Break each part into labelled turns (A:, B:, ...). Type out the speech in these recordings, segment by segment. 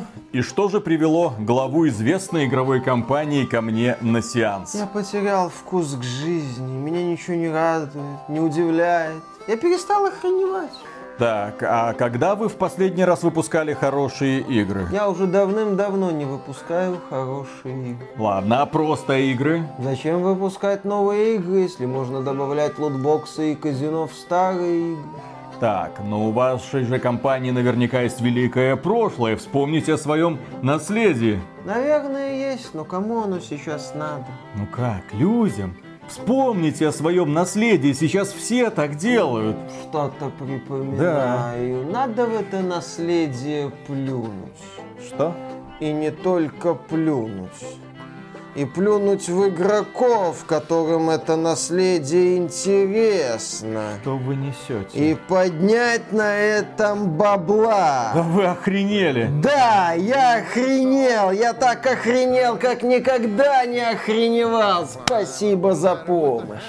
A: Ну, и что же привело главу известной игровой компании ко мне на сеанс?
B: Я потерял вкус к жизни, меня ничего не радует, не удивляет. Я перестал охреневать.
A: Так, а когда вы в последний раз выпускали хорошие игры?
B: Я уже давным-давно не выпускаю хорошие игры.
A: Ладно, а просто игры?
B: Зачем выпускать новые игры, если можно добавлять лутбоксы и казино в старые игры?
A: Так, но у вашей же компании наверняка есть великое прошлое. Вспомните о своем наследии.
B: Наверное, есть, но кому оно сейчас надо?
A: Ну как, людям? Вспомните о своем наследии, сейчас все так делают.
B: Что-то припоминаю. Да. Надо в это наследие плюнуть.
A: Что?
B: И не только плюнуть и плюнуть в игроков, которым это наследие интересно.
A: Что вы несете?
B: И поднять на этом бабла.
A: Да вы охренели.
B: Да, я охренел. Я так охренел, как никогда не охреневал. Спасибо за помощь.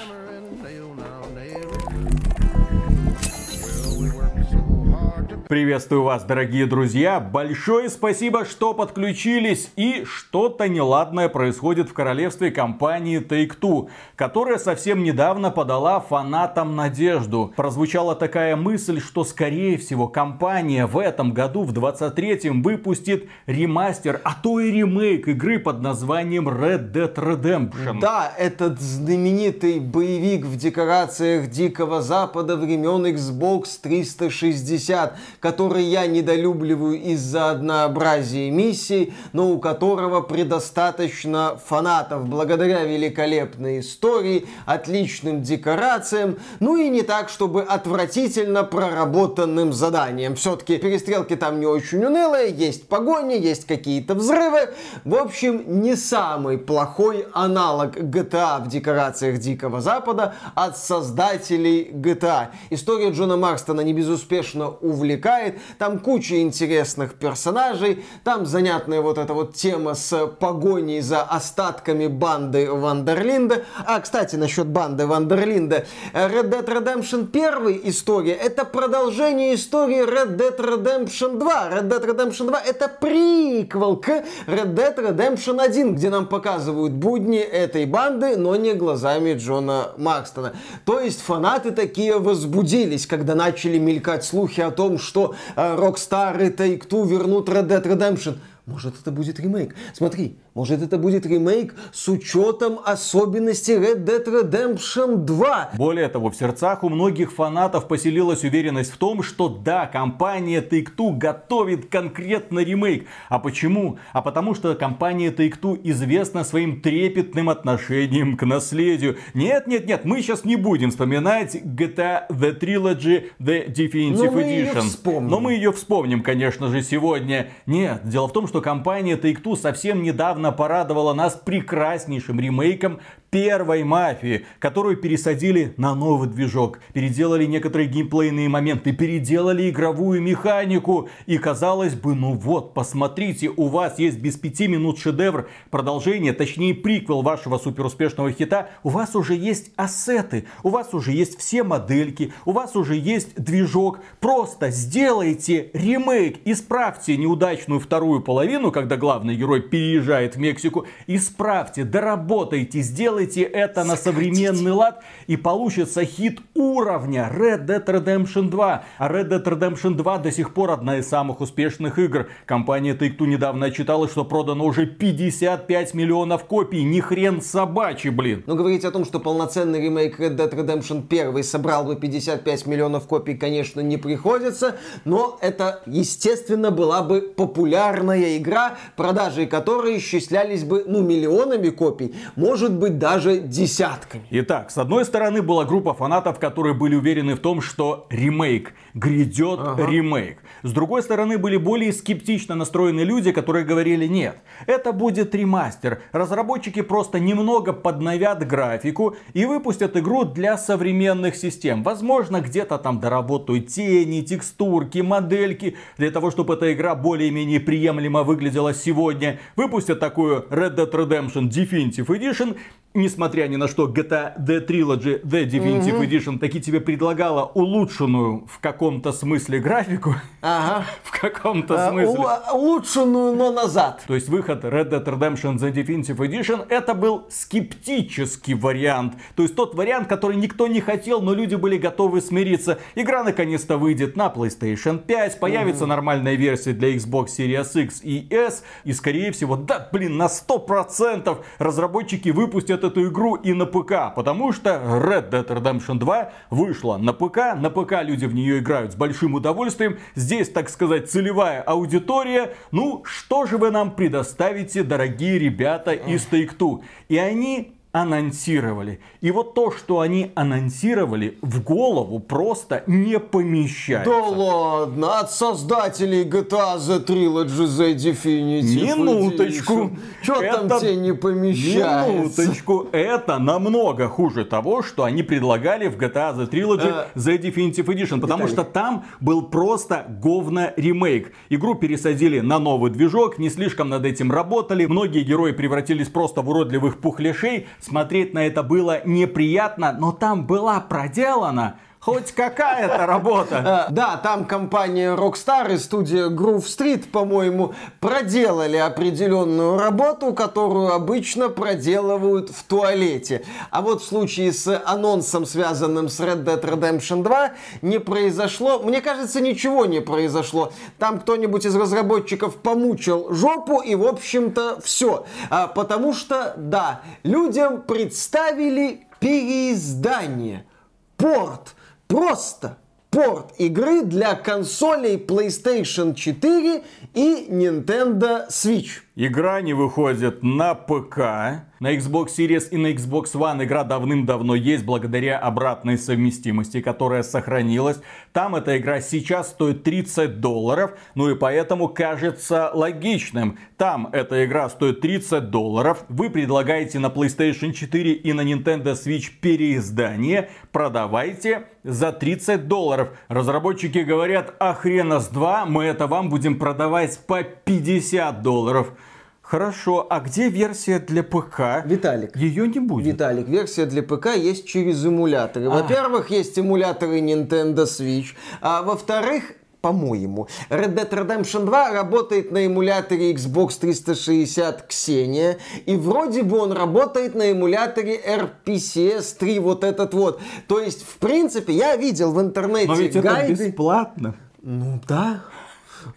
A: Приветствую вас, дорогие друзья. Большое спасибо, что подключились. И что-то неладное происходит в королевстве компании Take-Two, которая совсем недавно подала фанатам надежду. Прозвучала такая мысль, что скорее всего компания в этом году, в 23-м, выпустит ремастер, а то и ремейк игры под названием Red Dead Redemption.
B: Да, этот знаменитый боевик в декорациях Дикого Запада времен Xbox 360 который я недолюбливаю из-за однообразия миссий, но у которого предостаточно фанатов благодаря великолепной истории, отличным декорациям, ну и не так, чтобы отвратительно проработанным заданием. Все-таки перестрелки там не очень унылые, есть погони, есть какие-то взрывы. В общем, не самый плохой аналог GTA в декорациях Дикого Запада от создателей GTA. История Джона Марстона не безуспешно увлекает увлекает. Там куча интересных персонажей. Там занятная вот эта вот тема с погоней за остатками банды Вандерлинда. А, кстати, насчет банды Вандерлинда. Red Dead Redemption 1 история это продолжение истории Red Dead Redemption 2. Red Dead Redemption 2 это приквел к Red Dead Redemption 1, где нам показывают будни этой банды, но не глазами Джона Марстона. То есть фанаты такие возбудились, когда начали мелькать слухи о том, что что э, Rockstar и Take-Two вернут Red Dead Redemption. Может, это будет ремейк. Смотри, может, это будет ремейк с учетом особенностей Red Dead Redemption 2.
A: Более того, в сердцах у многих фанатов поселилась уверенность в том, что да, компания Take-Two готовит конкретно ремейк. А почему? А потому что компания Take-Two известна своим трепетным отношением к наследию. Нет, нет, нет, мы сейчас не будем вспоминать GTA The Trilogy The Definitive Но Edition.
B: Мы Но
A: мы ее вспомним, конечно же, сегодня. Нет, дело в том, что компания Take-Two совсем недавно недавно порадовала нас прекраснейшим ремейком первой мафии, которую пересадили на новый движок, переделали некоторые геймплейные моменты, переделали игровую механику. И казалось бы, ну вот, посмотрите, у вас есть без пяти минут шедевр, продолжение, точнее приквел вашего суперуспешного хита, у вас уже есть ассеты, у вас уже есть все модельки, у вас уже есть движок. Просто сделайте ремейк, исправьте неудачную вторую половину, когда главный герой переезжает в Мексику, исправьте, доработайте, сделайте сделайте это на современный лад и получится хит уровня Red Dead Redemption 2. А Red Dead Redemption 2 до сих пор одна из самых успешных игр. Компания Take-Two недавно отчиталась, что продано уже 55 миллионов копий. Ни хрен собачий, блин.
B: Но говорить о том, что полноценный ремейк Red Dead Redemption 1 собрал бы 55 миллионов копий, конечно, не приходится. Но это, естественно, была бы популярная игра, продажи которой исчислялись бы, ну, миллионами копий. Может быть, даже даже десятками.
A: Итак, с одной стороны была группа фанатов, которые были уверены в том, что ремейк, грядет ага. ремейк. С другой стороны были более скептично настроенные люди, которые говорили, нет, это будет ремастер. Разработчики просто немного подновят графику и выпустят игру для современных систем. Возможно, где-то там доработают тени, текстурки, модельки, для того, чтобы эта игра более-менее приемлемо выглядела сегодня. Выпустят такую Red Dead Redemption Definitive Edition несмотря ни на что, GTA The Trilogy The Definitive mm-hmm. Edition таки тебе предлагала улучшенную в каком-то смысле графику.
B: Ага.
A: в каком-то а, смысле.
B: У- улучшенную, но назад.
A: То есть выход Red Dead Redemption The Definitive Edition это был скептический вариант. То есть тот вариант, который никто не хотел, но люди были готовы смириться. Игра наконец-то выйдет на PlayStation 5, появится mm-hmm. нормальная версия для Xbox Series X и S. И скорее всего, да, блин, на 100% разработчики выпустят эту игру и на ПК, потому что Red Dead Redemption 2 вышла на ПК, на ПК люди в нее играют с большим удовольствием, здесь, так сказать, целевая аудитория, ну, что же вы нам предоставите, дорогие ребята из Take-Two? И они анонсировали. И вот то, что они анонсировали, в голову просто не помещается.
B: Да ладно, от создателей GTA The Trilogy The Definitive
A: Минуточку.
B: Что там тебе не помещается?
A: Минуточку. Это намного хуже того, что они предлагали в GTA The Trilogy а... The Definitive Edition. Потому Виталий. что там был просто говно ремейк. Игру пересадили на новый движок, не слишком над этим работали. Многие герои превратились просто в уродливых пухляшей смотреть на это было неприятно, но там была проделана хоть какая-то работа.
B: Э, да, там компания Rockstar и студия Groove Street, по-моему, проделали определенную работу, которую обычно проделывают в туалете. А вот в случае с анонсом, связанным с Red Dead Redemption 2, не произошло, мне кажется, ничего не произошло. Там кто-нибудь из разработчиков помучил жопу и, в общем-то, все. А, потому что, да, людям представили переиздание, порт, Просто порт игры для консолей PlayStation 4 и Nintendo Switch.
A: Игра не выходит на ПК. На Xbox Series и на Xbox One игра давным-давно есть благодаря обратной совместимости, которая сохранилась. Там эта игра сейчас стоит 30 долларов, ну и поэтому кажется логичным. Там эта игра стоит 30 долларов, вы предлагаете на PlayStation 4 и на Nintendo Switch переиздание, продавайте за 30 долларов. Разработчики говорят, а хрена с два, мы это вам будем продавать по 50 долларов. Хорошо, а где версия для ПК?
B: Виталик.
A: Ее не будет.
B: Виталик, версия для ПК есть через эмуляторы. А. Во-первых, есть эмуляторы Nintendo Switch. А во-вторых, по-моему. Red Dead Redemption 2 работает на эмуляторе Xbox 360 Xenia, и вроде бы он работает на эмуляторе RPCS 3, вот этот вот. То есть, в принципе, я видел в интернете
A: Но ведь
B: гайды.
A: это бесплатно.
B: Ну да.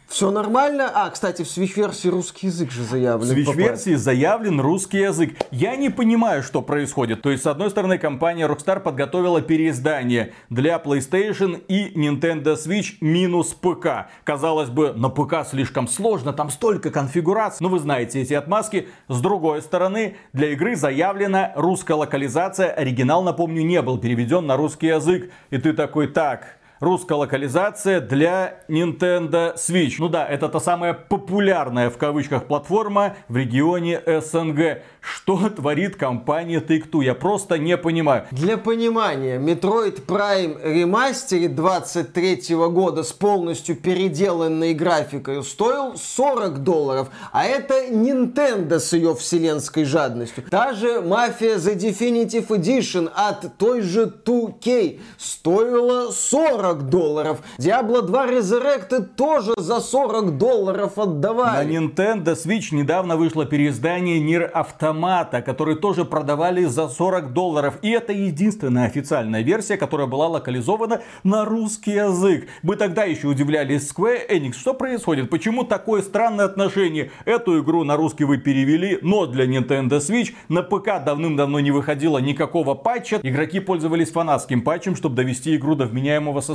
B: Все нормально? А, кстати, в Switch-версии русский язык же заявлен.
A: В Switch-версии заявлен русский язык. Я не понимаю, что происходит. То есть, с одной стороны, компания Rockstar подготовила переиздание для PlayStation и Nintendo Switch минус ПК. Казалось бы, на ПК слишком сложно, там столько конфигураций. Но вы знаете эти отмазки. С другой стороны, для игры заявлена русская локализация. Оригинал, напомню, не был переведен на русский язык. И ты такой, так, русская локализация для Nintendo Switch. Ну да, это та самая популярная в кавычках платформа в регионе СНГ. Что творит компания Take-Two? Я просто не понимаю.
B: Для понимания, Metroid Prime Remastered 23 года с полностью переделанной графикой стоил 40 долларов, а это Nintendo с ее вселенской жадностью. Даже Mafia The Definitive Edition от той же 2K стоила 40 долларов. Diablo 2 Resurrected тоже за 40 долларов отдавали.
A: На Nintendo Switch недавно вышло переиздание Automata автомата, который тоже продавали за 40 долларов. И это единственная официальная версия, которая была локализована на русский язык. Мы тогда еще удивлялись Square Enix, что происходит, почему такое странное отношение. Эту игру на русский вы перевели, но для Nintendo Switch на ПК давным-давно не выходило никакого патча. Игроки пользовались фанатским патчем, чтобы довести игру до вменяемого состояния.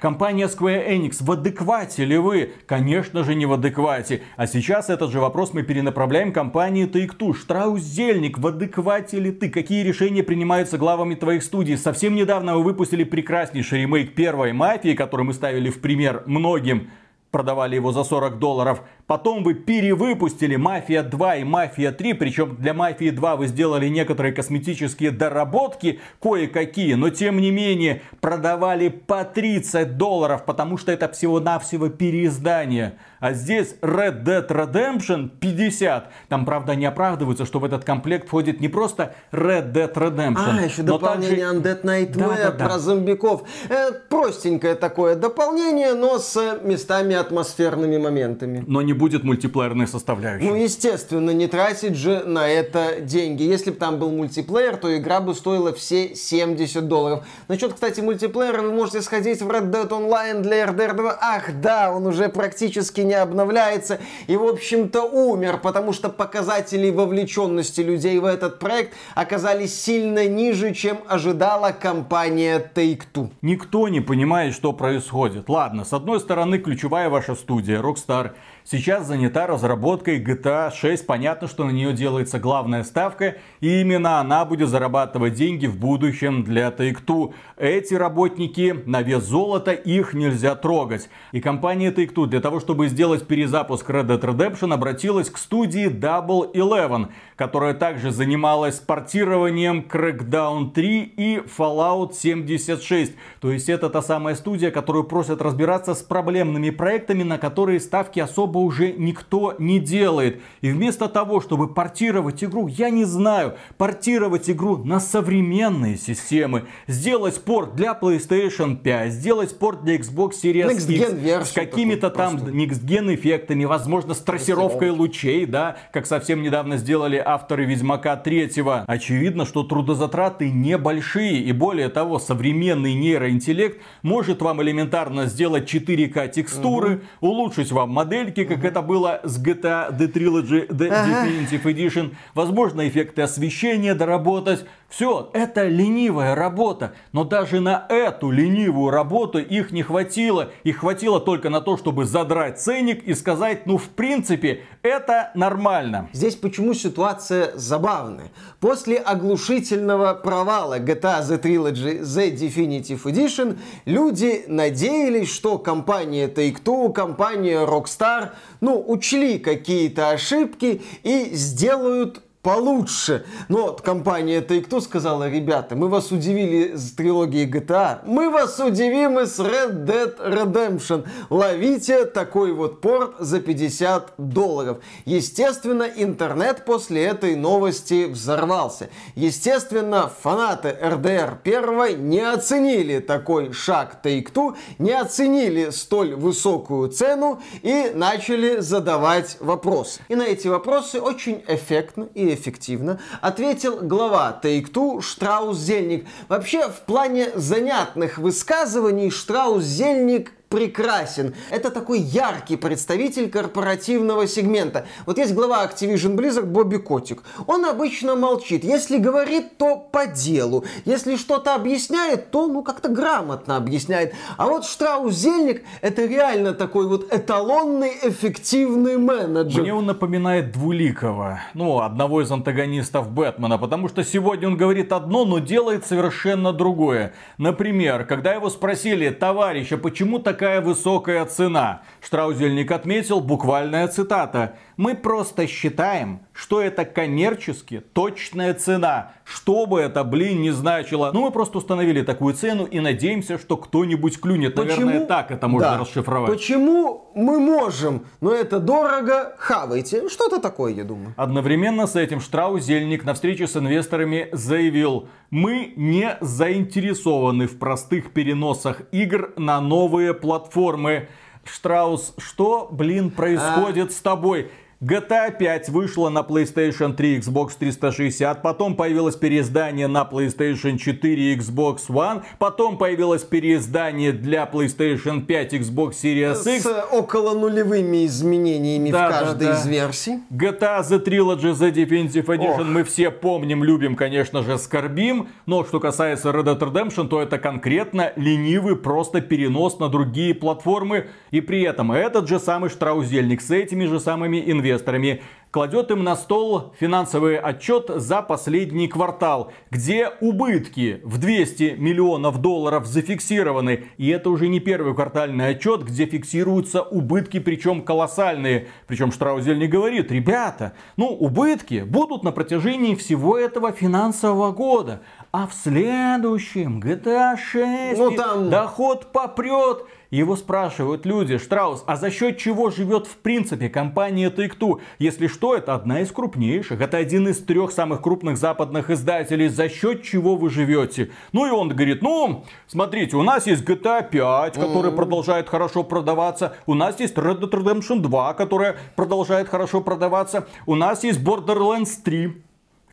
A: Компания Square Enix, в адеквате ли вы? Конечно же не в адеквате. А сейчас этот же вопрос мы перенаправляем компании Take-Two. Штраузельник, в адеквате ли ты? Какие решения принимаются главами твоих студий? Совсем недавно вы выпустили прекраснейший ремейк первой мафии, который мы ставили в пример многим продавали его за 40 долларов. Потом вы перевыпустили Мафия 2 и Мафия 3, причем для Мафии 2 вы сделали некоторые косметические доработки, кое-какие, но тем не менее продавали по 30 долларов, потому что это всего-навсего переиздание. А здесь Red Dead Redemption 50. Там, правда, не оправдывается, что в этот комплект входит не просто Red Dead Redemption.
B: А, еще дополнение также... Undead Nightmare да, да, да. про зомбиков. Э, простенькое такое дополнение, но с местами атмосферными моментами.
A: Но не будет мультиплеерной составляющей.
B: Ну, естественно, не тратить же на это деньги. Если бы там был мультиплеер, то игра бы стоила все 70 долларов. Насчет, кстати, мультиплеера вы можете сходить в Red Dead Online для RDR 2. Ах, да, он уже практически не обновляется и, в общем-то, умер, потому что показатели вовлеченности людей в этот проект оказались сильно ниже, чем ожидала компания Take-Two.
A: Никто не понимает, что происходит. Ладно, с одной стороны, ключевая ваша студия, Rockstar, сейчас занята разработкой GTA 6. Понятно, что на нее делается главная ставка, и именно она будет зарабатывать деньги в будущем для Take-Two. Эти работники на вес золота, их нельзя трогать. И компания Take-Two для того, чтобы сделать перезапуск Red Dead Redemption, обратилась к студии Double Eleven, которая также занималась портированием Crackdown 3 и Fallout 76. То есть это та самая студия, которую просят разбираться с проблемными проектами, на которые ставки особо уже никто не делает. И вместо того, чтобы портировать игру, я не знаю, портировать игру на современные системы, сделать порт для PlayStation 5, сделать порт для Xbox Series X с какими-то там Next Gen эффектами, возможно, с трассировкой лучей, да, как совсем недавно сделали авторы Ведьмака 3. Очевидно, что трудозатраты небольшие. И более того, современный нейроинтеллект может вам элементарно сделать 4К текстуры, угу. улучшить вам модельки, как угу. это было с GTA The Trilogy The ага. Definitive Edition. Возможно, эффекты освещения доработать. Все, это ленивая работа. Но даже на эту ленивую работу их не хватило. Их хватило только на то, чтобы задрать ценник и сказать, ну в принципе, это нормально.
B: Здесь почему ситуация забавная? После оглушительного провала GTA The Trilogy The Definitive Edition люди надеялись, что компания Take-Two, компания Rockstar, ну, учли какие-то ошибки и сделают получше. Но компания Take-Two сказала, ребята, мы вас удивили с трилогией GTA, мы вас удивим и с Red Dead Redemption. Ловите такой вот порт за 50 долларов. Естественно, интернет после этой новости взорвался. Естественно, фанаты RDR 1 не оценили такой шаг Take-Two, не оценили столь высокую цену и начали задавать вопросы. И на эти вопросы очень эффектно и эффективно, ответил глава Take-Two Штраус-Зельник. Вообще, в плане занятных высказываний Штраус-Зельник прекрасен. Это такой яркий представитель корпоративного сегмента. Вот есть глава Activision Blizzard Бобби Котик. Он обычно молчит. Если говорит, то по делу. Если что-то объясняет, то ну как-то грамотно объясняет. А вот Штраус Зельник это реально такой вот эталонный эффективный менеджер.
A: Мне он напоминает Двуликова. Ну, одного из антагонистов Бэтмена. Потому что сегодня он говорит одно, но делает совершенно другое. Например, когда его спросили, товарищ, а почему такая такая высокая цена? Штраузельник отметил буквальная цитата. Мы просто считаем, что это коммерчески точная цена. Что бы это, блин, не значило. Ну, мы просто установили такую цену и надеемся, что кто-нибудь клюнет. Почему? Наверное, так это можно да. расшифровать.
B: Почему мы можем, но это дорого, хавайте. Что-то такое, я думаю.
A: Одновременно с этим Штраузельник на встрече с инвесторами заявил, мы не заинтересованы в простых переносах игр на новые платформы. Штраус, что, блин, происходит а... с тобой? GTA 5 вышла на PlayStation 3, Xbox 360, потом появилось переиздание на PlayStation 4 и Xbox One, потом появилось переиздание для PlayStation 5, Xbox Series X.
B: С около нулевыми изменениями да, в каждой да, да. из версий.
A: GTA The Trilogy The Definitive Edition Ох. мы все помним, любим, конечно же, скорбим, но что касается Red Dead Redemption, то это конкретно ленивый просто перенос на другие платформы, и при этом этот же самый штраузельник с этими же самыми инвесторами инвесторами кладет им на стол финансовый отчет за последний квартал, где убытки в 200 миллионов долларов зафиксированы. И это уже не первый квартальный отчет, где фиксируются убытки, причем колоссальные. Причем Штраузель не говорит, ребята, ну убытки будут на протяжении всего этого финансового года. А в следующем GTA 6 ну, там... доход попрет. Его спрашивают люди, Штраус, а за счет чего живет в принципе компания Take-Two? Если что, это одна из крупнейших, это один из трех самых крупных западных издателей. За счет чего вы живете? Ну и он говорит, ну, смотрите, у нас есть GTA 5, который mm-hmm. продолжает хорошо продаваться. У нас есть Red Dead Redemption 2, которая продолжает хорошо продаваться. У нас есть Borderlands 3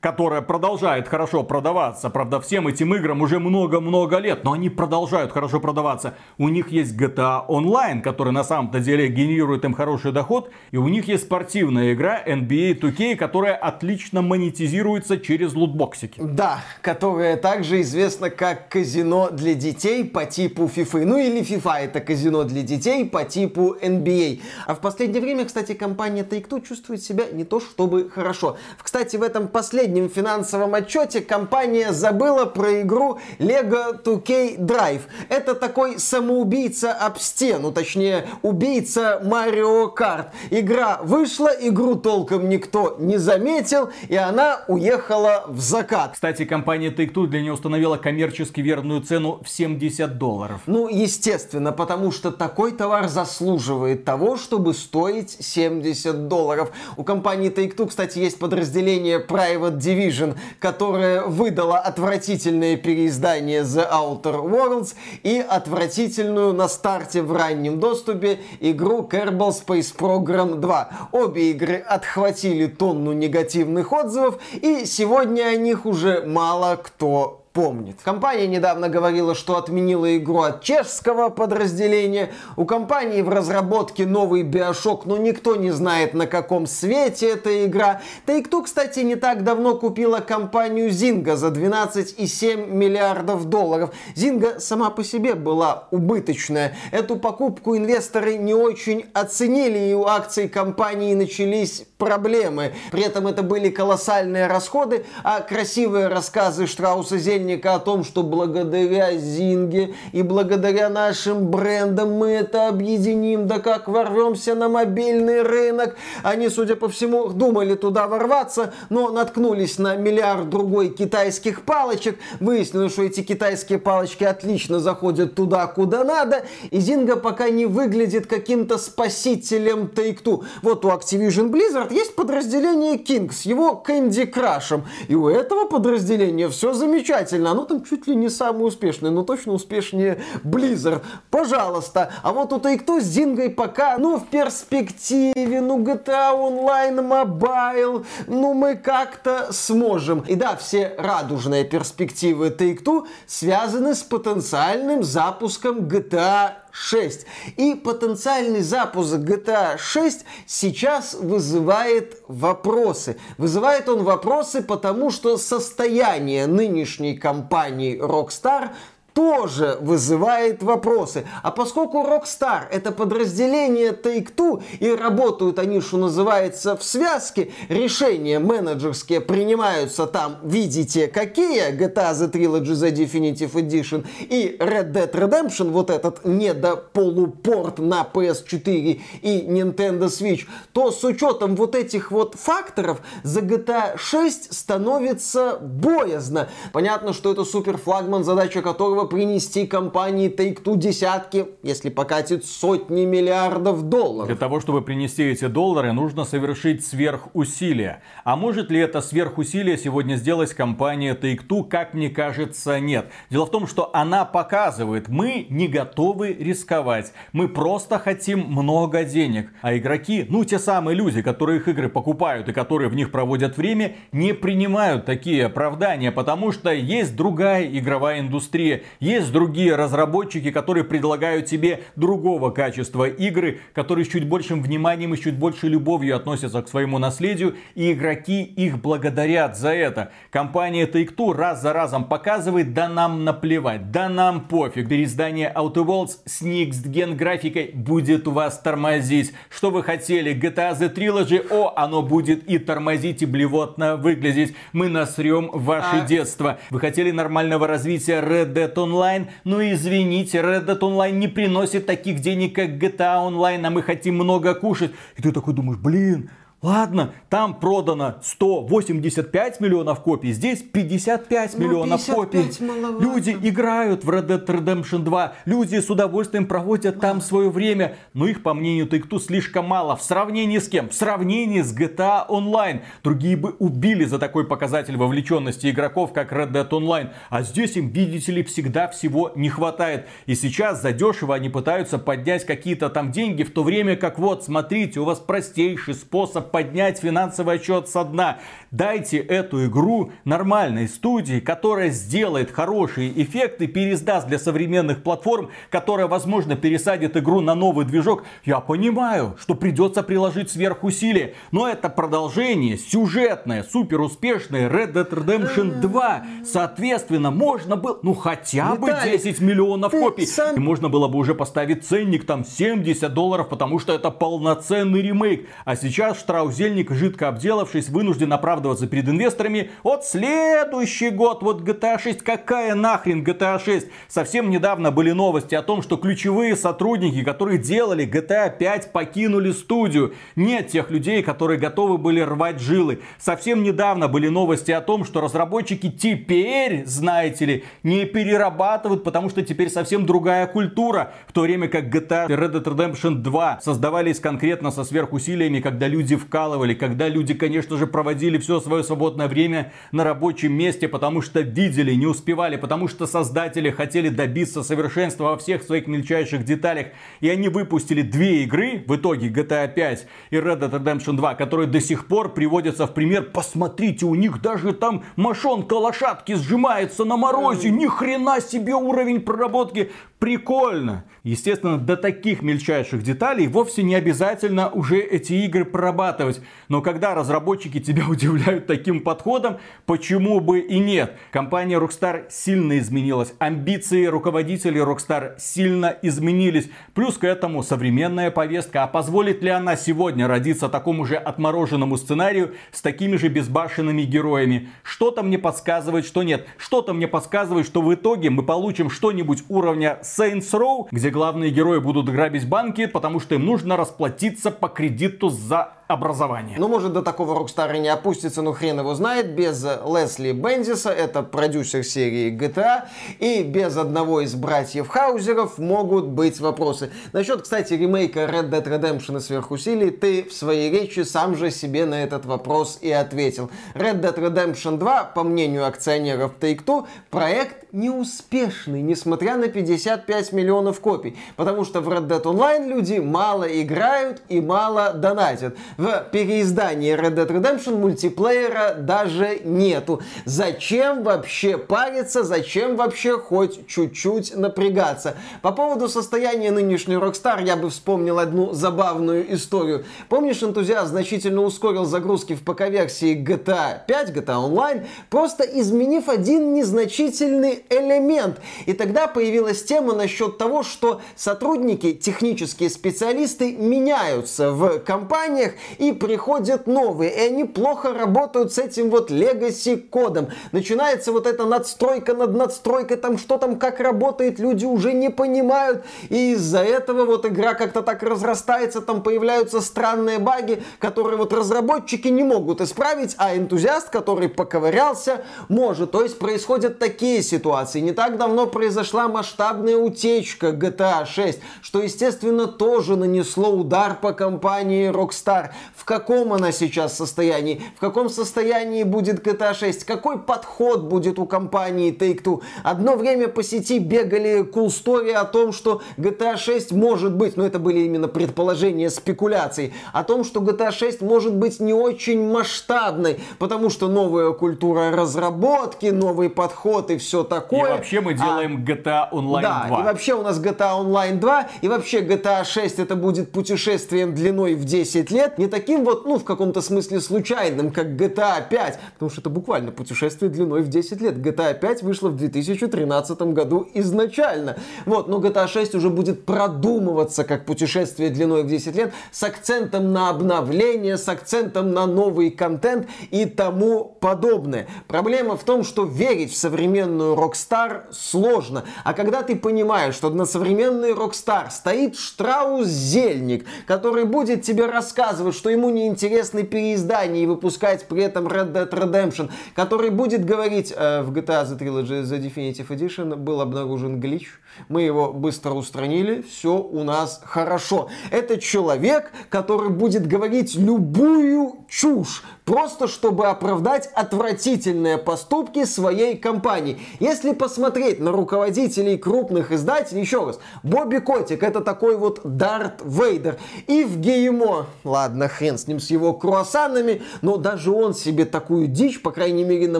A: которая продолжает хорошо продаваться. Правда, всем этим играм уже много-много лет, но они продолжают хорошо продаваться. У них есть GTA Online, который на самом-то деле генерирует им хороший доход. И у них есть спортивная игра NBA 2K, которая отлично монетизируется через лутбоксики.
B: Да, которая также известна как казино для детей по типу FIFA. Ну или FIFA это казино для детей по типу NBA. А в последнее время, кстати, компания Take-Two чувствует себя не то чтобы хорошо. Кстати, в этом последнем последнем финансовом отчете компания забыла про игру Lego 2K Drive. Это такой самоубийца об стену, точнее, убийца Марио Карт. Игра вышла, игру толком никто не заметил, и она уехала в закат.
A: Кстати, компания Take-Two для нее установила коммерчески верную цену в 70 долларов.
B: Ну, естественно, потому что такой товар заслуживает того, чтобы стоить 70 долларов. У компании Take-Two, кстати, есть подразделение Private Division, которая выдала отвратительное переиздание The Outer Worlds и отвратительную на старте в раннем доступе игру Kerbal Space Program 2. Обе игры отхватили тонну негативных отзывов, и сегодня о них уже мало кто помнит. Компания недавно говорила, что отменила игру от чешского подразделения. У компании в разработке новый Биошок, но никто не знает, на каком свете эта игра. Take-Two, кстати, не так давно купила компанию Zynga за 12,7 миллиардов долларов. Zynga сама по себе была убыточная. Эту покупку инвесторы не очень оценили, и у акций компании начались проблемы. При этом это были колоссальные расходы, а красивые рассказы Штрауса Зель мошенника о том, что благодаря Зинге и благодаря нашим брендам мы это объединим, да как ворвемся на мобильный рынок. Они, судя по всему, думали туда ворваться, но наткнулись на миллиард другой китайских палочек. Выяснилось, что эти китайские палочки отлично заходят туда, куда надо, и Зинга пока не выглядит каким-то спасителем Take-Two. Вот у Activision Blizzard есть подразделение King с его Candy Crush, и у этого подразделения все замечательно, оно там чуть ли не самое успешное, но точно успешнее Blizzard. Пожалуйста. А вот у Take-Two с Дингой пока, ну, в перспективе, ну, GTA Online Mobile, ну, мы как-то сможем. И да, все радужные перспективы Take-Two связаны с потенциальным запуском GTA 6. И потенциальный запуск GTA 6 сейчас вызывает вопросы. Вызывает он вопросы, потому что состояние нынешней компании Rockstar тоже вызывает вопросы. А поскольку Rockstar это подразделение Take-Two и работают они, что называется, в связке, решения менеджерские принимаются там, видите, какие, GTA The Trilogy The Definitive Edition и Red Dead Redemption, вот этот недополупорт на PS4 и Nintendo Switch, то с учетом вот этих вот факторов за GTA 6 становится боязно. Понятно, что это супер флагман, задача которого готова принести компании Take-Two десятки, если покатит сотни миллиардов долларов.
A: Для того, чтобы принести эти доллары, нужно совершить сверхусилие. А может ли это сверхусилие сегодня сделать компания Take-Two? Как мне кажется, нет. Дело в том, что она показывает, мы не готовы рисковать. Мы просто хотим много денег. А игроки, ну те самые люди, которые их игры покупают и которые в них проводят время, не принимают такие оправдания, потому что есть другая игровая индустрия Есть другие разработчики, которые предлагают тебе другого качества игры, которые с чуть большим вниманием и чуть больше любовью относятся к своему наследию, и игроки их благодарят за это. Компания Take-Two раз за разом показывает, да нам наплевать, да нам пофиг. Переиздание Outer Worlds с Next Gen графикой будет вас тормозить. Что вы хотели? GTA The Trilogy? О, оно будет и тормозить, и блевотно выглядеть. Мы насрем ваше а... детство. Вы хотели нормального развития Red Dead Online? Ну извините, Red Dead Online не приносит таких денег, как GTA Online, а мы хотим много кушать. И ты такой думаешь, блин, Ладно, там продано 185 миллионов копий, здесь 55 ну, миллионов 55 копий. Маловато. Люди играют в Red Dead Redemption 2, люди с удовольствием проводят там свое время, но их, по мнению take слишком мало. В сравнении с кем? В сравнении с GTA Online. Другие бы убили за такой показатель вовлеченности игроков, как Red Dead Online. А здесь им, видите ли, всегда всего не хватает. И сейчас задешево они пытаются поднять какие-то там деньги, в то время как вот, смотрите, у вас простейший способ поднять финансовый отчет со дна. Дайте эту игру нормальной студии, которая сделает хорошие эффекты, переиздаст для современных платформ, которая, возможно, пересадит игру на новый движок. Я понимаю, что придется приложить сверхусилия, но это продолжение сюжетное, супер успешное Red Dead Redemption 2. Соответственно, можно было, ну хотя бы 10 миллионов копий. И можно было бы уже поставить ценник там 70 долларов, потому что это полноценный ремейк. А сейчас штраф Штраузельник, жидко обделавшись, вынужден оправдываться перед инвесторами. Вот следующий год, вот GTA 6, какая нахрен GTA 6? Совсем недавно были новости о том, что ключевые сотрудники, которые делали GTA 5, покинули студию. Нет тех людей, которые готовы были рвать жилы. Совсем недавно были новости о том, что разработчики теперь, знаете ли, не перерабатывают, потому что теперь совсем другая культура. В то время как GTA Red Dead Redemption 2 создавались конкретно со сверхусилиями, когда люди в вкалывали, когда люди, конечно же, проводили все свое свободное время на рабочем месте, потому что видели, не успевали, потому что создатели хотели добиться совершенства во всех своих мельчайших деталях. И они выпустили две игры, в итоге GTA 5 и Red Dead Redemption 2, которые до сих пор приводятся в пример. Посмотрите, у них даже там мошонка лошадки сжимается на морозе. Ни хрена себе уровень проработки. Прикольно. Естественно, до таких мельчайших деталей вовсе не обязательно уже эти игры прорабатывать. Но когда разработчики тебя удивляют таким подходом, почему бы и нет? Компания Rockstar сильно изменилась. Амбиции руководителей Rockstar сильно изменились. Плюс к этому современная повестка. А позволит ли она сегодня родиться такому же отмороженному сценарию с такими же безбашенными героями? Что-то мне подсказывает, что нет. Что-то мне подсказывает, что в итоге мы получим что-нибудь уровня Saints Row, где главные герои будут грабить банки, потому что им нужно расплатиться по кредиту за образование.
B: Ну, может, до такого Rockstar не опустится, но хрен его знает. Без Лесли Бензиса, это продюсер серии GTA, и без одного из братьев Хаузеров могут быть вопросы. Насчет, кстати, ремейка Red Dead Redemption и сверхусилий, ты в своей речи сам же себе на этот вопрос и ответил. Red Dead Redemption 2, по мнению акционеров Take-Two, проект неуспешный, несмотря на 55 миллионов копий. Потому что в Red Dead Online люди мало играют и мало донатят в переиздании Red Dead Redemption мультиплеера даже нету. Зачем вообще париться, зачем вообще хоть чуть-чуть напрягаться? По поводу состояния нынешней Rockstar я бы вспомнил одну забавную историю. Помнишь, энтузиаст значительно ускорил загрузки в ПК-версии GTA 5, GTA Online, просто изменив один незначительный элемент. И тогда появилась тема насчет того, что сотрудники, технические специалисты меняются в компаниях, и приходят новые, и они плохо работают с этим вот legacy кодом. Начинается вот эта надстройка над надстройкой, там что там, как работает, люди уже не понимают, и из-за этого вот игра как-то так разрастается, там появляются странные баги, которые вот разработчики не могут исправить, а энтузиаст, который поковырялся, может. То есть происходят такие ситуации. Не так давно произошла масштабная утечка GTA 6, что, естественно, тоже нанесло удар по компании Rockstar. В каком она сейчас состоянии, в каком состоянии будет GTA 6, какой подход будет у компании Take-Two. Одно время по сети бегали cool story о том, что GTA 6 может быть, но это были именно предположения, спекуляции, о том, что GTA 6 может быть не очень масштабной, потому что новая культура разработки, новый подход и все такое такое.
A: И вообще мы а делаем а, GTA Online
B: да,
A: 2.
B: и вообще у нас GTA Online 2, и вообще GTA 6 это будет путешествием длиной в 10 лет, не таким вот, ну, в каком-то смысле случайным, как GTA 5, потому что это буквально путешествие длиной в 10 лет. GTA 5 вышла в 2013 году изначально. Вот, но GTA 6 уже будет продумываться как путешествие длиной в 10 лет с акцентом на обновление, с акцентом на новый контент и тому подобное. Проблема в том, что верить в современную Rockstar сложно. А когда ты понимаешь, что на современный Rockstar стоит Штраус-Зельник, который будет тебе рассказывать, что ему неинтересны переиздания и выпускать при этом Red Dead Redemption, который будет говорить э, в GTA The Trilogy The Definitive Edition был обнаружен глич, мы его быстро устранили, все у нас хорошо. Это человек, который будет говорить любую чушь, просто чтобы оправдать отвратительные поступки своей компании. Если посмотреть на руководителей крупных издателей, еще раз, Бобби Котик это такой вот Дарт Вейдер. И в ГМО, ладно, хрен с ним, с его круассанами, но даже он себе такую дичь, по крайней мере на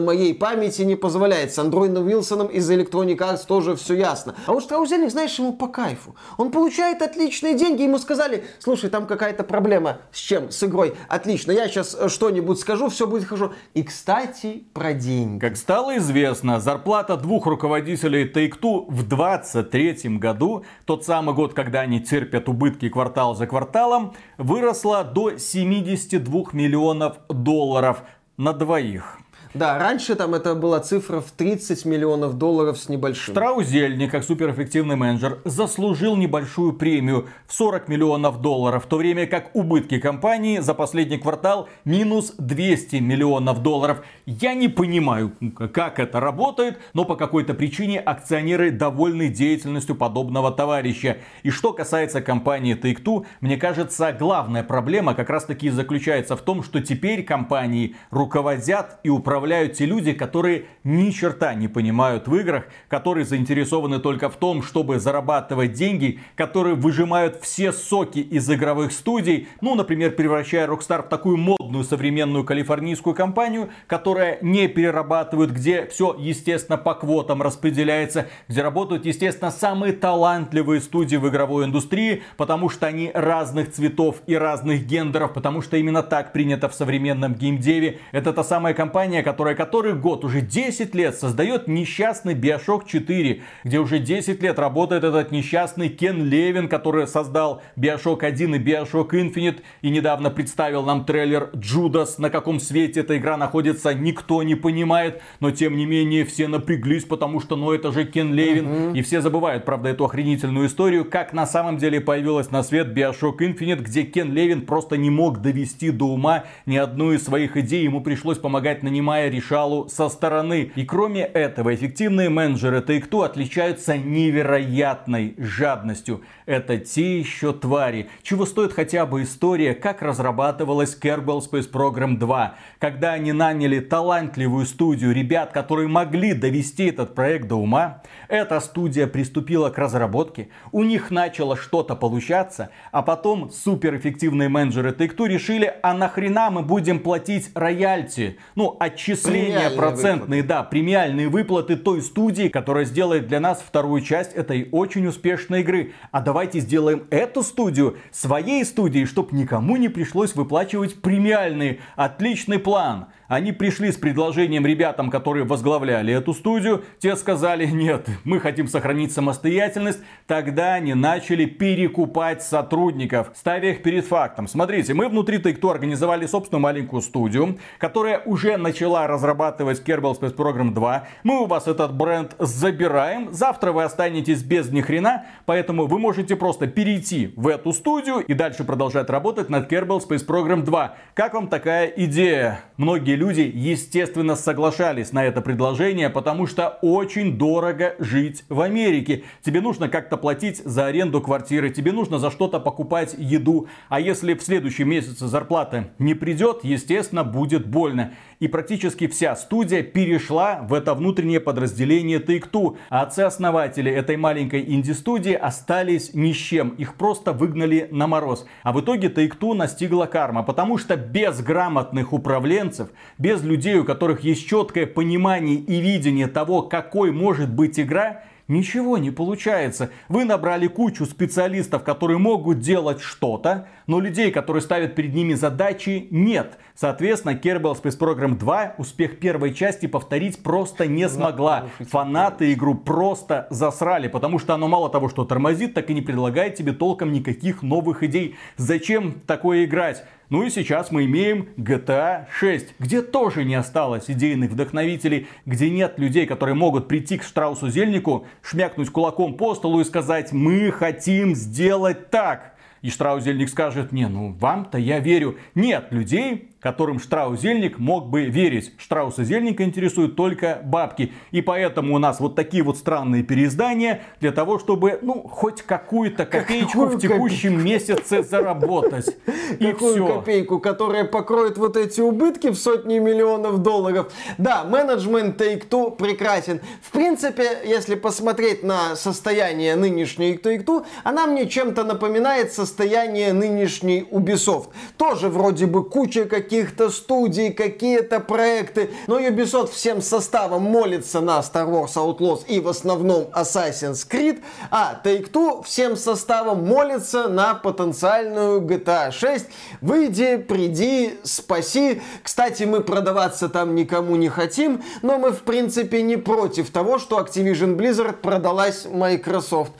B: моей памяти, не позволяет. С Андроидом Уилсоном из Electronic Arts тоже все ясно. А вот Штраузельник, знаешь, ему по кайфу. Он получает отличные деньги, ему сказали, слушай, там какая-то проблема. С чем? С игрой. Отлично, я сейчас э, что-нибудь скажу, все будет хорошо. И, кстати, про деньги.
A: Как стало известно, зарплата двух руководителей Take-Two в 23 году, тот самый год, когда они терпят убытки квартал за кварталом, выросла до 72 миллионов долларов на двоих.
B: Да, раньше там это была цифра в 30 миллионов долларов с небольшим.
A: Штраузельник, как суперэффективный менеджер, заслужил небольшую премию в 40 миллионов долларов, в то время как убытки компании за последний квартал минус 200 миллионов долларов. Я не понимаю, как это работает, но по какой-то причине акционеры довольны деятельностью подобного товарища. И что касается компании Take-Two, мне кажется, главная проблема как раз таки заключается в том, что теперь компании руководят и управляют управляют те люди, которые ни черта не понимают в играх, которые заинтересованы только в том, чтобы зарабатывать деньги, которые выжимают все соки из игровых студий, ну, например, превращая Rockstar в такую модную современную калифорнийскую компанию, которая не перерабатывает, где все, естественно, по квотам распределяется, где работают, естественно, самые талантливые студии в игровой индустрии, потому что они разных цветов и разных гендеров, потому что именно так принято в современном геймдеве. Это та самая компания, которая который год, уже 10 лет создает несчастный Bioshock 4, где уже 10 лет работает этот несчастный Кен Левин, который создал Bioshock 1 и Bioshock Infinite и недавно представил нам трейлер Джудас. На каком свете эта игра находится, никто не понимает, но тем не менее все напряглись, потому что ну это же Кен Левин. Uh-huh. И все забывают, правда, эту охренительную историю, как на самом деле появилась на свет Bioshock Infinite, где Кен Левин просто не мог довести до ума ни одну из своих идей, ему пришлось помогать нанимая принимая решалу со стороны. И кроме этого, эффективные менеджеры Take-Two отличаются невероятной жадностью. Это те еще твари. Чего стоит хотя бы история, как разрабатывалась Kerbal Space Program 2. Когда они наняли талантливую студию ребят, которые могли довести этот проект до ума. Эта студия приступила к разработке. У них начало что-то получаться. А потом суперэффективные менеджеры Take-Two решили, а нахрена мы будем платить роялти? Ну, отчисления процентные, выплаты. да, премиальные выплаты той студии, которая сделает для нас вторую часть этой очень успешной игры. А давайте сделаем эту студию своей студией, чтобы никому не пришлось выплачивать премиальные. Отличный план. Они пришли с предложением ребятам, которые возглавляли эту студию. Те сказали, нет, мы хотим сохранить самостоятельность. Тогда они начали перекупать сотрудников, ставя их перед фактом. Смотрите, мы внутри Take-Two организовали собственную маленькую студию, которая уже начала разрабатывать Kerbal Space Program 2. Мы у вас этот бренд забираем. Завтра вы останетесь без ни хрена, поэтому вы можете просто перейти в эту студию и дальше продолжать работать над Kerbal Space Program 2. Как вам такая идея? Многие люди, естественно, соглашались на это предложение, потому что очень дорого жить в Америке. Тебе нужно как-то платить за аренду квартиры, тебе нужно за что-то покупать еду. А если в следующем месяце зарплата не придет, естественно, будет больно. И практически вся студия перешла в это внутреннее подразделение Take-Two. А отцы-основатели этой маленькой инди-студии остались ни с чем. Их просто выгнали на мороз. А в итоге Take-Two настигла карма, потому что без грамотных управленцев, без людей, у которых есть четкое понимание и видение того, какой может быть игра, Ничего не получается. Вы набрали кучу специалистов, которые могут делать что-то, но людей, которые ставят перед ними задачи, нет. Соответственно, Kerbal Space Program 2 успех первой части повторить просто не смогла. Фанаты игру просто засрали, потому что оно мало того, что тормозит, так и не предлагает тебе толком никаких новых идей. Зачем такое играть? Ну и сейчас мы имеем GTA 6, где тоже не осталось идейных вдохновителей, где нет людей, которые могут прийти к Штраусу Зельнику, шмякнуть кулаком по столу и сказать, мы хотим сделать так. И Штраузельник скажет, не, ну вам-то я верю. Нет людей, которым Штраузельник мог бы верить. Штрауса Зельника интересуют только бабки. И поэтому у нас вот такие вот странные переиздания для того, чтобы, ну, хоть какую-то копеечку Какую в текущем копейку? месяце заработать.
B: И Какую все. копейку, которая покроет вот эти убытки в сотни миллионов долларов. Да, менеджмент Take-Two прекрасен. В принципе, если посмотреть на состояние нынешней Take-Two, она мне чем-то напоминает состояние нынешней Ubisoft. Тоже вроде бы куча каких каких-то студий, какие-то проекты. Но Ubisoft всем составом молится на Star Wars Outlaws и в основном Assassin's Creed, а Take-Two всем составом молится на потенциальную GTA 6. Выйди, приди, спаси. Кстати, мы продаваться там никому не хотим, но мы в принципе не против того, что Activision Blizzard продалась Microsoft.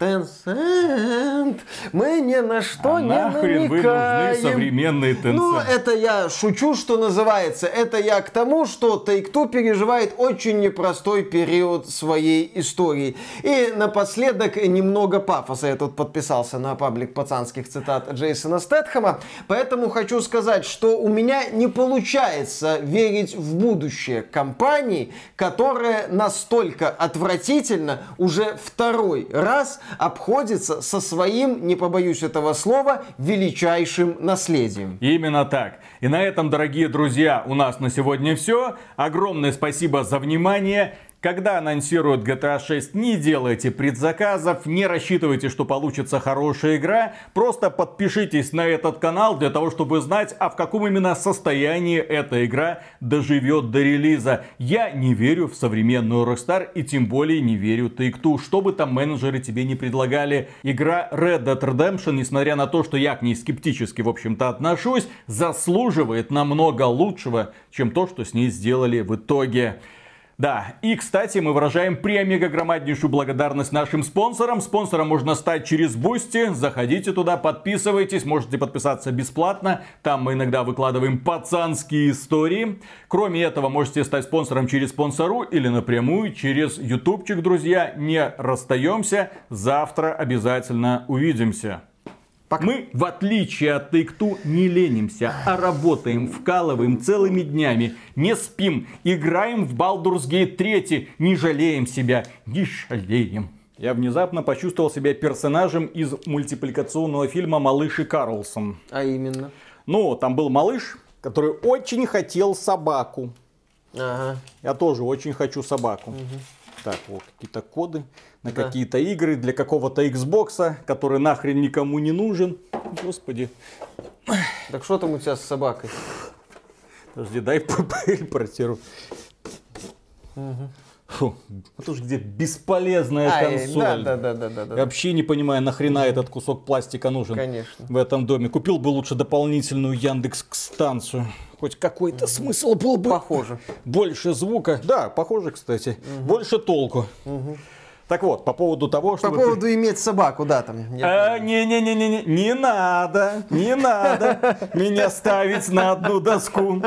B: Tencent. Мы ни на что а не нахрен намекаем. вы
A: нужны современные Tencent?
B: Ну, это я шучу, что называется. Это я к тому, что Take-Two переживает очень непростой период своей истории. И напоследок немного пафоса. Я тут подписался на паблик пацанских цитат Джейсона Стэтхэма. Поэтому хочу сказать, что у меня не получается верить в будущее компании, которая настолько отвратительно уже второй раз обходится со своим, не побоюсь этого слова, величайшим наследием.
A: Именно так. И на этом, дорогие друзья, у нас на сегодня все. Огромное спасибо за внимание. Когда анонсируют GTA 6, не делайте предзаказов, не рассчитывайте, что получится хорошая игра. Просто подпишитесь на этот канал для того, чтобы знать, а в каком именно состоянии эта игра доживет до релиза. Я не верю в современную Rockstar и тем более не верю Take-Two. Что бы там менеджеры тебе не предлагали. Игра Red Dead Redemption, несмотря на то, что я к ней скептически, в общем-то, отношусь, заслуживает намного лучшего, чем то, что с ней сделали в итоге. Да, и, кстати, мы выражаем премега громаднейшую благодарность нашим спонсорам. Спонсором можно стать через Boosty. Заходите туда, подписывайтесь, можете подписаться бесплатно. Там мы иногда выкладываем пацанские истории. Кроме этого, можете стать спонсором через спонсору или напрямую через ютубчик, друзья. Не расстаемся. Завтра обязательно увидимся. Пока. Мы, в отличие от Take-Two, не ленимся, а работаем, вкалываем целыми днями, не спим, играем в Baldur's Gate 3, не жалеем себя, не жалеем. Я внезапно почувствовал себя персонажем из мультипликационного фильма «Малыш и Карлсон».
B: А именно?
A: Ну, там был малыш, который очень хотел собаку.
B: Ага.
A: Я тоже очень хочу собаку. Угу. Так, вот какие-то коды на да. какие-то игры для какого-то Xbox, который нахрен никому не нужен. Господи.
B: Так что там у тебя с собакой?
A: Подожди, дай репортеру. Угу. Фу, это же где бесполезная а, консоль.
B: Да, да, да, да, да,
A: Я вообще не понимаю, нахрена этот кусок пластика нужен
B: Конечно.
A: в этом доме. Купил бы лучше дополнительную Яндекс станцию. Хоть какой-то угу. смысл был бы.
B: Похоже.
A: Больше звука. Да, похоже, кстати. Угу. Больше толку. Угу. Так вот, по поводу того,
B: что... По поводу иметь собаку, да, там.
A: Не-не-не-не, не надо, не надо меня ставить на одну доску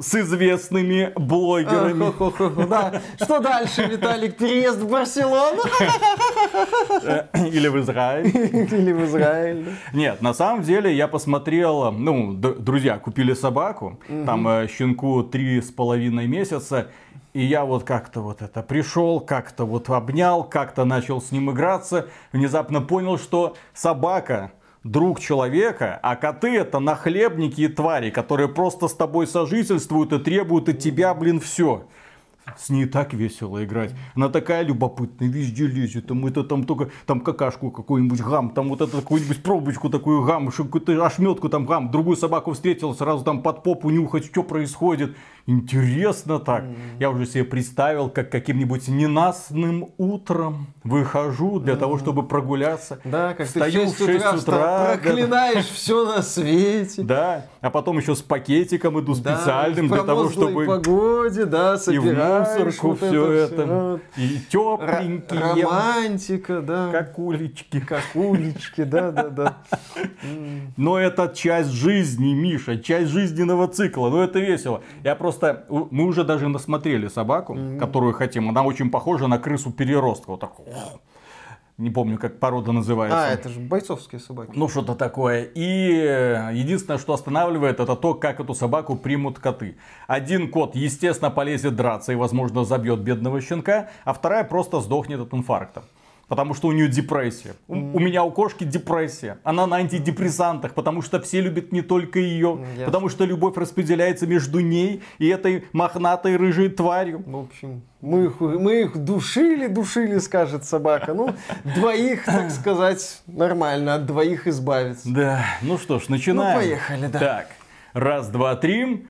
A: с известными блогерами.
B: Да. Что дальше, Виталик? Переезд в Барселону?
A: Э, или в Израиль.
B: Или в Израиль.
A: Нет, на самом деле я посмотрел, ну, друзья купили собаку, там э, щенку три с половиной месяца, и я вот как-то вот это пришел, как-то вот обнял, как-то начал с ним играться. Внезапно понял, что собака друг человека, а коты это нахлебники и твари, которые просто с тобой сожительствуют и требуют от тебя, блин, все. с ней так весело играть. Она такая любопытная, везде лезет. Там это там только там какашку какую-нибудь гам, там вот это какую-нибудь пробочку такую гам, какую-то ошметку там гам, другую собаку встретил, сразу там под попу нюхать, что происходит. Интересно так. Mm. Я уже себе представил, как каким-нибудь ненастным утром выхожу для mm. того, чтобы прогуляться.
B: Да, как Встаю ты в 6 утра, утра проклинаешь да. все на свете.
A: Да, а потом еще с пакетиком иду да, специальным для того, чтобы...
B: погоде, да.
A: И в мусорку вот все это. это. И тепленькие.
B: Р- романтика, да.
A: Как улички.
B: Как улички, да, да, да.
A: Но это часть жизни, Миша, часть жизненного цикла. Но это весело. Я просто просто мы уже даже насмотрели собаку, mm-hmm. которую хотим. Она очень похожа на крысу переростка. Вот так. Не помню, как порода называется.
B: А, это же бойцовские собаки.
A: Ну, что-то такое. И единственное, что останавливает, это то, как эту собаку примут коты. Один кот, естественно, полезет драться и, возможно, забьет бедного щенка, а вторая просто сдохнет от инфаркта потому что у нее депрессия. Mm. У, меня у кошки депрессия. Она на антидепрессантах, потому что все любят не только ее, mm, потому что любовь распределяется между ней и этой мохнатой рыжей тварью.
B: В общем, мы их, мы их душили, душили, скажет собака. Ну, двоих, так сказать, нормально, от двоих избавиться.
A: Да, ну что ж, начинаем.
B: Ну, поехали, да.
A: Так, раз, два, три.